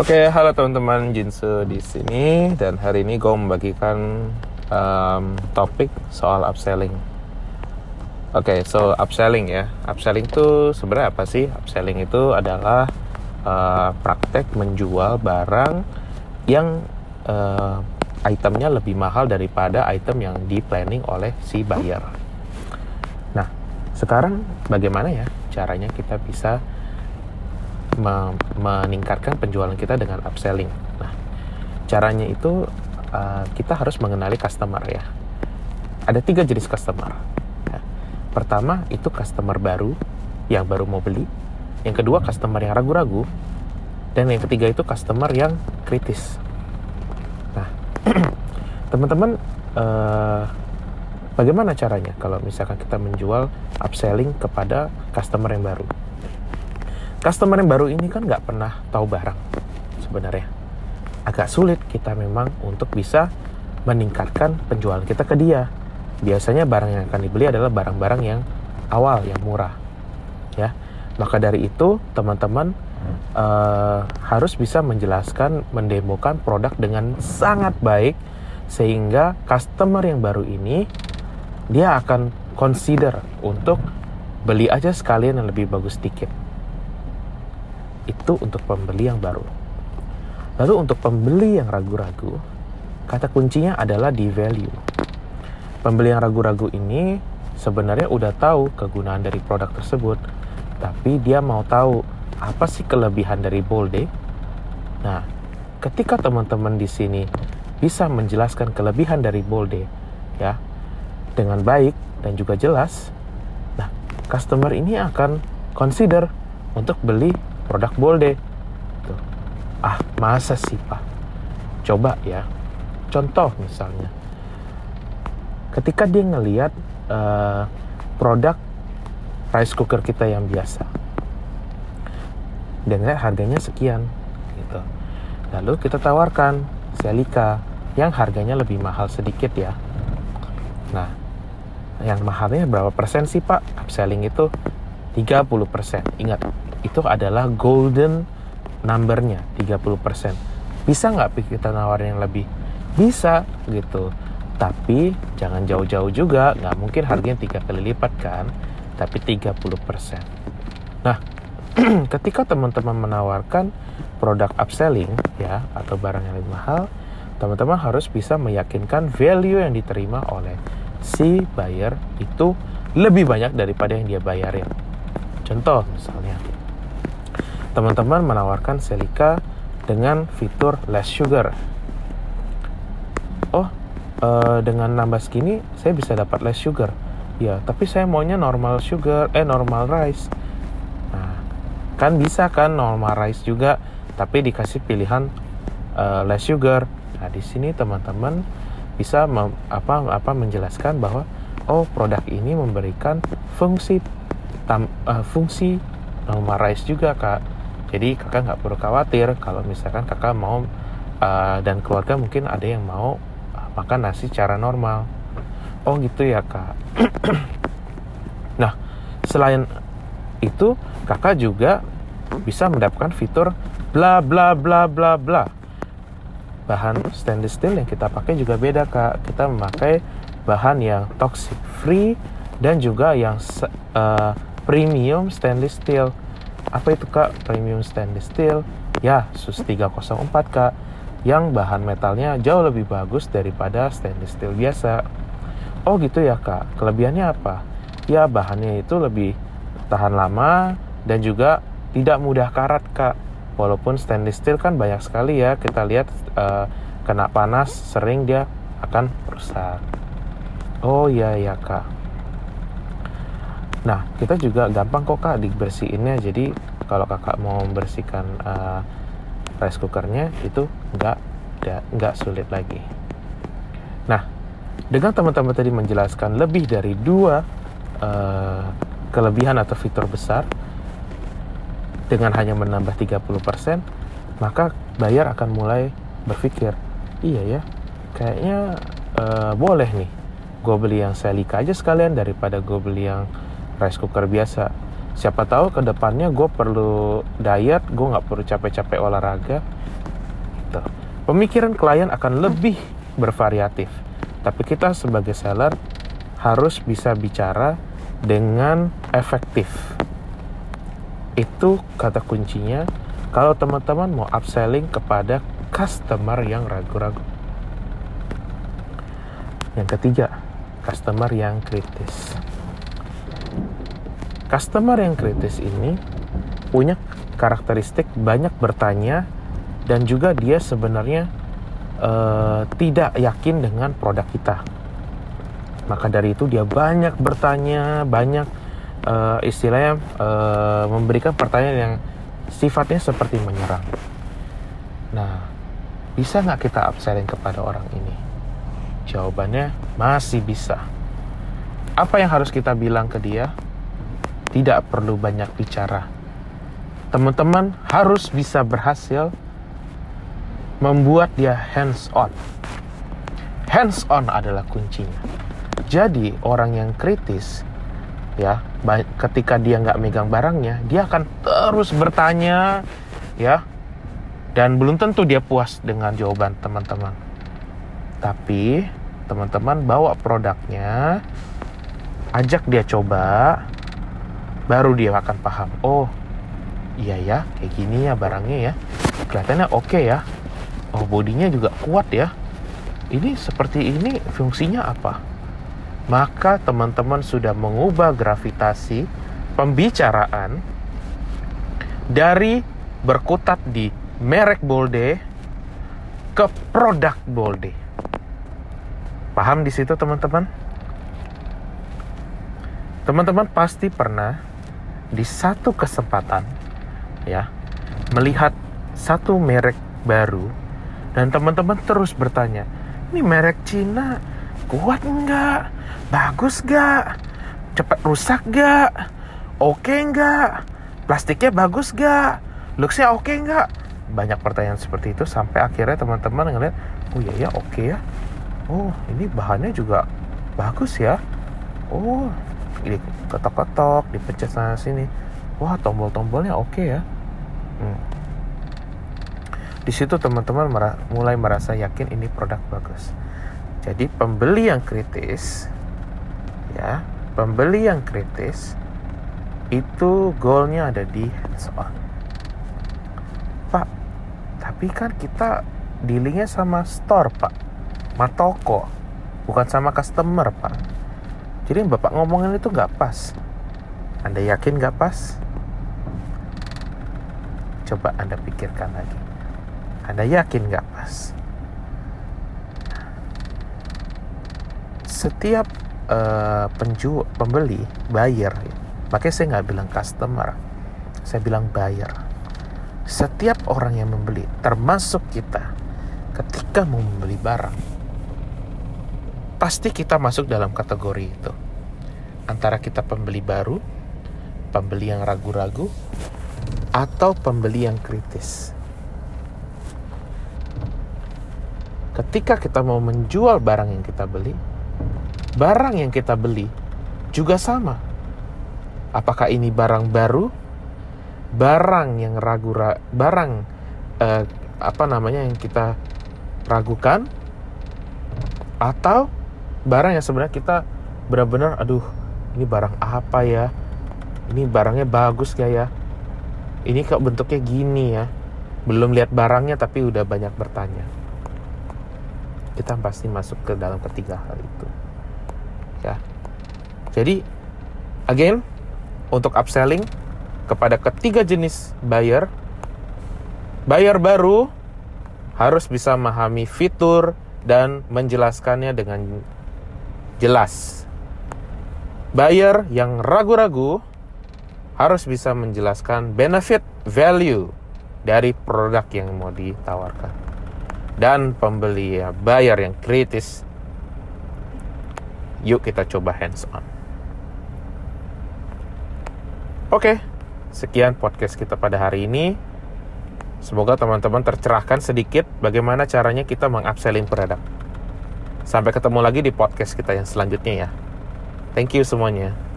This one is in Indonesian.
Oke, halo teman-teman Jinsu di sini dan hari ini gue membagikan um, topik soal upselling. Oke, so upselling ya. Upselling itu sebenarnya apa sih? Upselling itu adalah uh, praktek menjual barang yang uh, itemnya lebih mahal daripada item yang di planning oleh si buyer. Nah, sekarang bagaimana ya caranya kita bisa meningkatkan penjualan kita dengan upselling. Nah, caranya itu uh, kita harus mengenali customer ya. Ada tiga jenis customer. Ya. Pertama itu customer baru yang baru mau beli. Yang kedua customer yang ragu-ragu. Dan yang ketiga itu customer yang kritis. Nah, teman-teman, uh, bagaimana caranya kalau misalkan kita menjual upselling kepada customer yang baru? Customer yang baru ini kan nggak pernah tahu barang sebenarnya. Agak sulit kita memang untuk bisa meningkatkan penjualan kita ke dia. Biasanya barang yang akan dibeli adalah barang-barang yang awal yang murah ya. Maka dari itu teman-teman uh, harus bisa menjelaskan mendemokan produk dengan sangat baik sehingga customer yang baru ini dia akan consider untuk beli aja sekalian yang lebih bagus sedikit itu untuk pembeli yang baru. Lalu untuk pembeli yang ragu-ragu, kata kuncinya adalah di value. Pembeli yang ragu-ragu ini sebenarnya udah tahu kegunaan dari produk tersebut, tapi dia mau tahu apa sih kelebihan dari Bolde. Nah, ketika teman-teman di sini bisa menjelaskan kelebihan dari Bolde, ya, dengan baik dan juga jelas, nah, customer ini akan consider untuk beli produk Bolde. Tuh. Ah, masa sih, Pak? Coba ya. Contoh misalnya. Ketika dia ngelihat uh, produk rice cooker kita yang biasa. Dan harganya sekian gitu. Lalu kita tawarkan Celica yang harganya lebih mahal sedikit ya. Nah, yang mahalnya berapa persen sih Pak? Upselling itu 30%. Ingat, itu adalah golden numbernya 30% bisa nggak kita nawarin yang lebih? Bisa gitu. Tapi jangan jauh-jauh juga. Nggak mungkin harganya tiga kali lipat kan? Tapi 30% nah ketika teman-teman menawarkan produk upselling ya atau barang yang lebih mahal teman-teman harus bisa meyakinkan value yang diterima oleh si buyer itu lebih banyak daripada yang dia bayarin. Contoh misalnya teman-teman menawarkan Celica dengan fitur less sugar. Oh, uh, dengan nambah segini saya bisa dapat less sugar. Ya, tapi saya maunya normal sugar, eh normal rice. Nah, kan bisa kan normal rice juga, tapi dikasih pilihan uh, less sugar. Nah, di sini teman-teman bisa apa apa menjelaskan bahwa oh produk ini memberikan fungsi tam, uh, fungsi normal rice juga kak jadi kakak nggak perlu khawatir kalau misalkan kakak mau uh, dan keluarga mungkin ada yang mau uh, makan nasi secara normal. Oh gitu ya kak. nah selain itu kakak juga bisa mendapatkan fitur bla bla bla bla bla. Bahan stainless steel yang kita pakai juga beda kak. Kita memakai bahan yang toxic free dan juga yang uh, premium stainless steel apa itu kak? Premium stainless steel. Ya, SUS 304 kak. Yang bahan metalnya jauh lebih bagus daripada stainless steel biasa. Oh gitu ya kak. Kelebihannya apa? Ya bahannya itu lebih tahan lama dan juga tidak mudah karat kak. Walaupun stainless steel kan banyak sekali ya. Kita lihat uh, kena panas sering dia akan rusak. Oh iya ya kak Nah, kita juga gampang kok kak dibersihinnya. Jadi kalau kakak mau membersihkan uh, rice cookernya itu nggak nggak sulit lagi. Nah, dengan teman-teman tadi menjelaskan lebih dari dua uh, kelebihan atau fitur besar dengan hanya menambah 30%, maka bayar akan mulai berpikir, iya ya, kayaknya uh, boleh nih gue beli yang Celica aja sekalian daripada gue beli yang rice cooker biasa. Siapa tahu ke depannya gue perlu diet gue nggak perlu capek-capek olahraga. Gitu. pemikiran klien akan lebih bervariatif. Tapi kita sebagai seller harus bisa bicara dengan efektif. Itu kata kuncinya. Kalau teman-teman mau upselling kepada customer yang ragu-ragu. Yang ketiga customer yang kritis Customer yang kritis ini punya karakteristik banyak bertanya dan juga dia sebenarnya uh, tidak yakin dengan produk kita. Maka dari itu dia banyak bertanya, banyak uh, istilahnya uh, memberikan pertanyaan yang sifatnya seperti menyerang. Nah, bisa nggak kita upselling kepada orang ini? Jawabannya masih bisa. Apa yang harus kita bilang ke dia? Tidak perlu banyak bicara. Teman-teman harus bisa berhasil membuat dia hands on. Hands on adalah kuncinya. Jadi orang yang kritis ya ketika dia nggak megang barangnya dia akan terus bertanya ya dan belum tentu dia puas dengan jawaban teman-teman tapi teman-teman bawa produknya ajak dia coba baru dia akan paham. Oh iya ya kayak gini ya barangnya ya. Kelihatannya oke okay ya. Oh bodinya juga kuat ya. Ini seperti ini fungsinya apa? Maka teman-teman sudah mengubah gravitasi pembicaraan dari berkutat di merek Bolde ke produk Bolde. Paham di situ teman-teman? Teman-teman pasti pernah di satu kesempatan ya melihat satu merek baru dan teman-teman terus bertanya ini merek Cina kuat nggak? Bagus nggak? Cepat rusak nggak? Oke nggak? Plastiknya bagus nggak? Looksnya oke nggak? Banyak pertanyaan seperti itu sampai akhirnya teman-teman ngeliat oh iya ya oke ya. Oh ini bahannya juga bagus ya. Oh diketok-ketok dipencet sana sini. Wah tombol-tombolnya oke okay ya. Hmm. di situ teman-teman mulai merasa yakin ini produk bagus. Jadi pembeli yang kritis ya pembeli yang kritis itu goalnya ada di hands pak tapi kan kita dealingnya sama store pak. Sama bukan sama customer pak jadi yang bapak ngomongin itu nggak pas. Anda yakin nggak pas? Coba anda pikirkan lagi. Anda yakin nggak pas? Setiap uh, penju pembeli buyer makanya saya nggak bilang customer saya bilang buyer. Setiap orang yang membeli termasuk kita ketika mau membeli barang pasti kita masuk dalam kategori itu. Antara kita pembeli baru, pembeli yang ragu-ragu, atau pembeli yang kritis. Ketika kita mau menjual barang yang kita beli, barang yang kita beli juga sama. Apakah ini barang baru, barang yang ragu, barang eh, apa namanya yang kita ragukan, atau barang yang sebenarnya kita benar-benar aduh ini barang apa ya? Ini barangnya bagus gak ya? Ini kok bentuknya gini ya? Belum lihat barangnya tapi udah banyak bertanya. Kita pasti masuk ke dalam ketiga hal itu. Ya. Jadi again untuk upselling kepada ketiga jenis buyer buyer baru harus bisa memahami fitur dan menjelaskannya dengan jelas. Buyer yang ragu-ragu harus bisa menjelaskan benefit value dari produk yang mau ditawarkan. Dan pembeli ya, buyer yang kritis, yuk kita coba hands on. Oke, sekian podcast kita pada hari ini. Semoga teman-teman tercerahkan sedikit bagaimana caranya kita mengupselling produk. Sampai ketemu lagi di podcast kita yang selanjutnya ya. Thank you semuanya.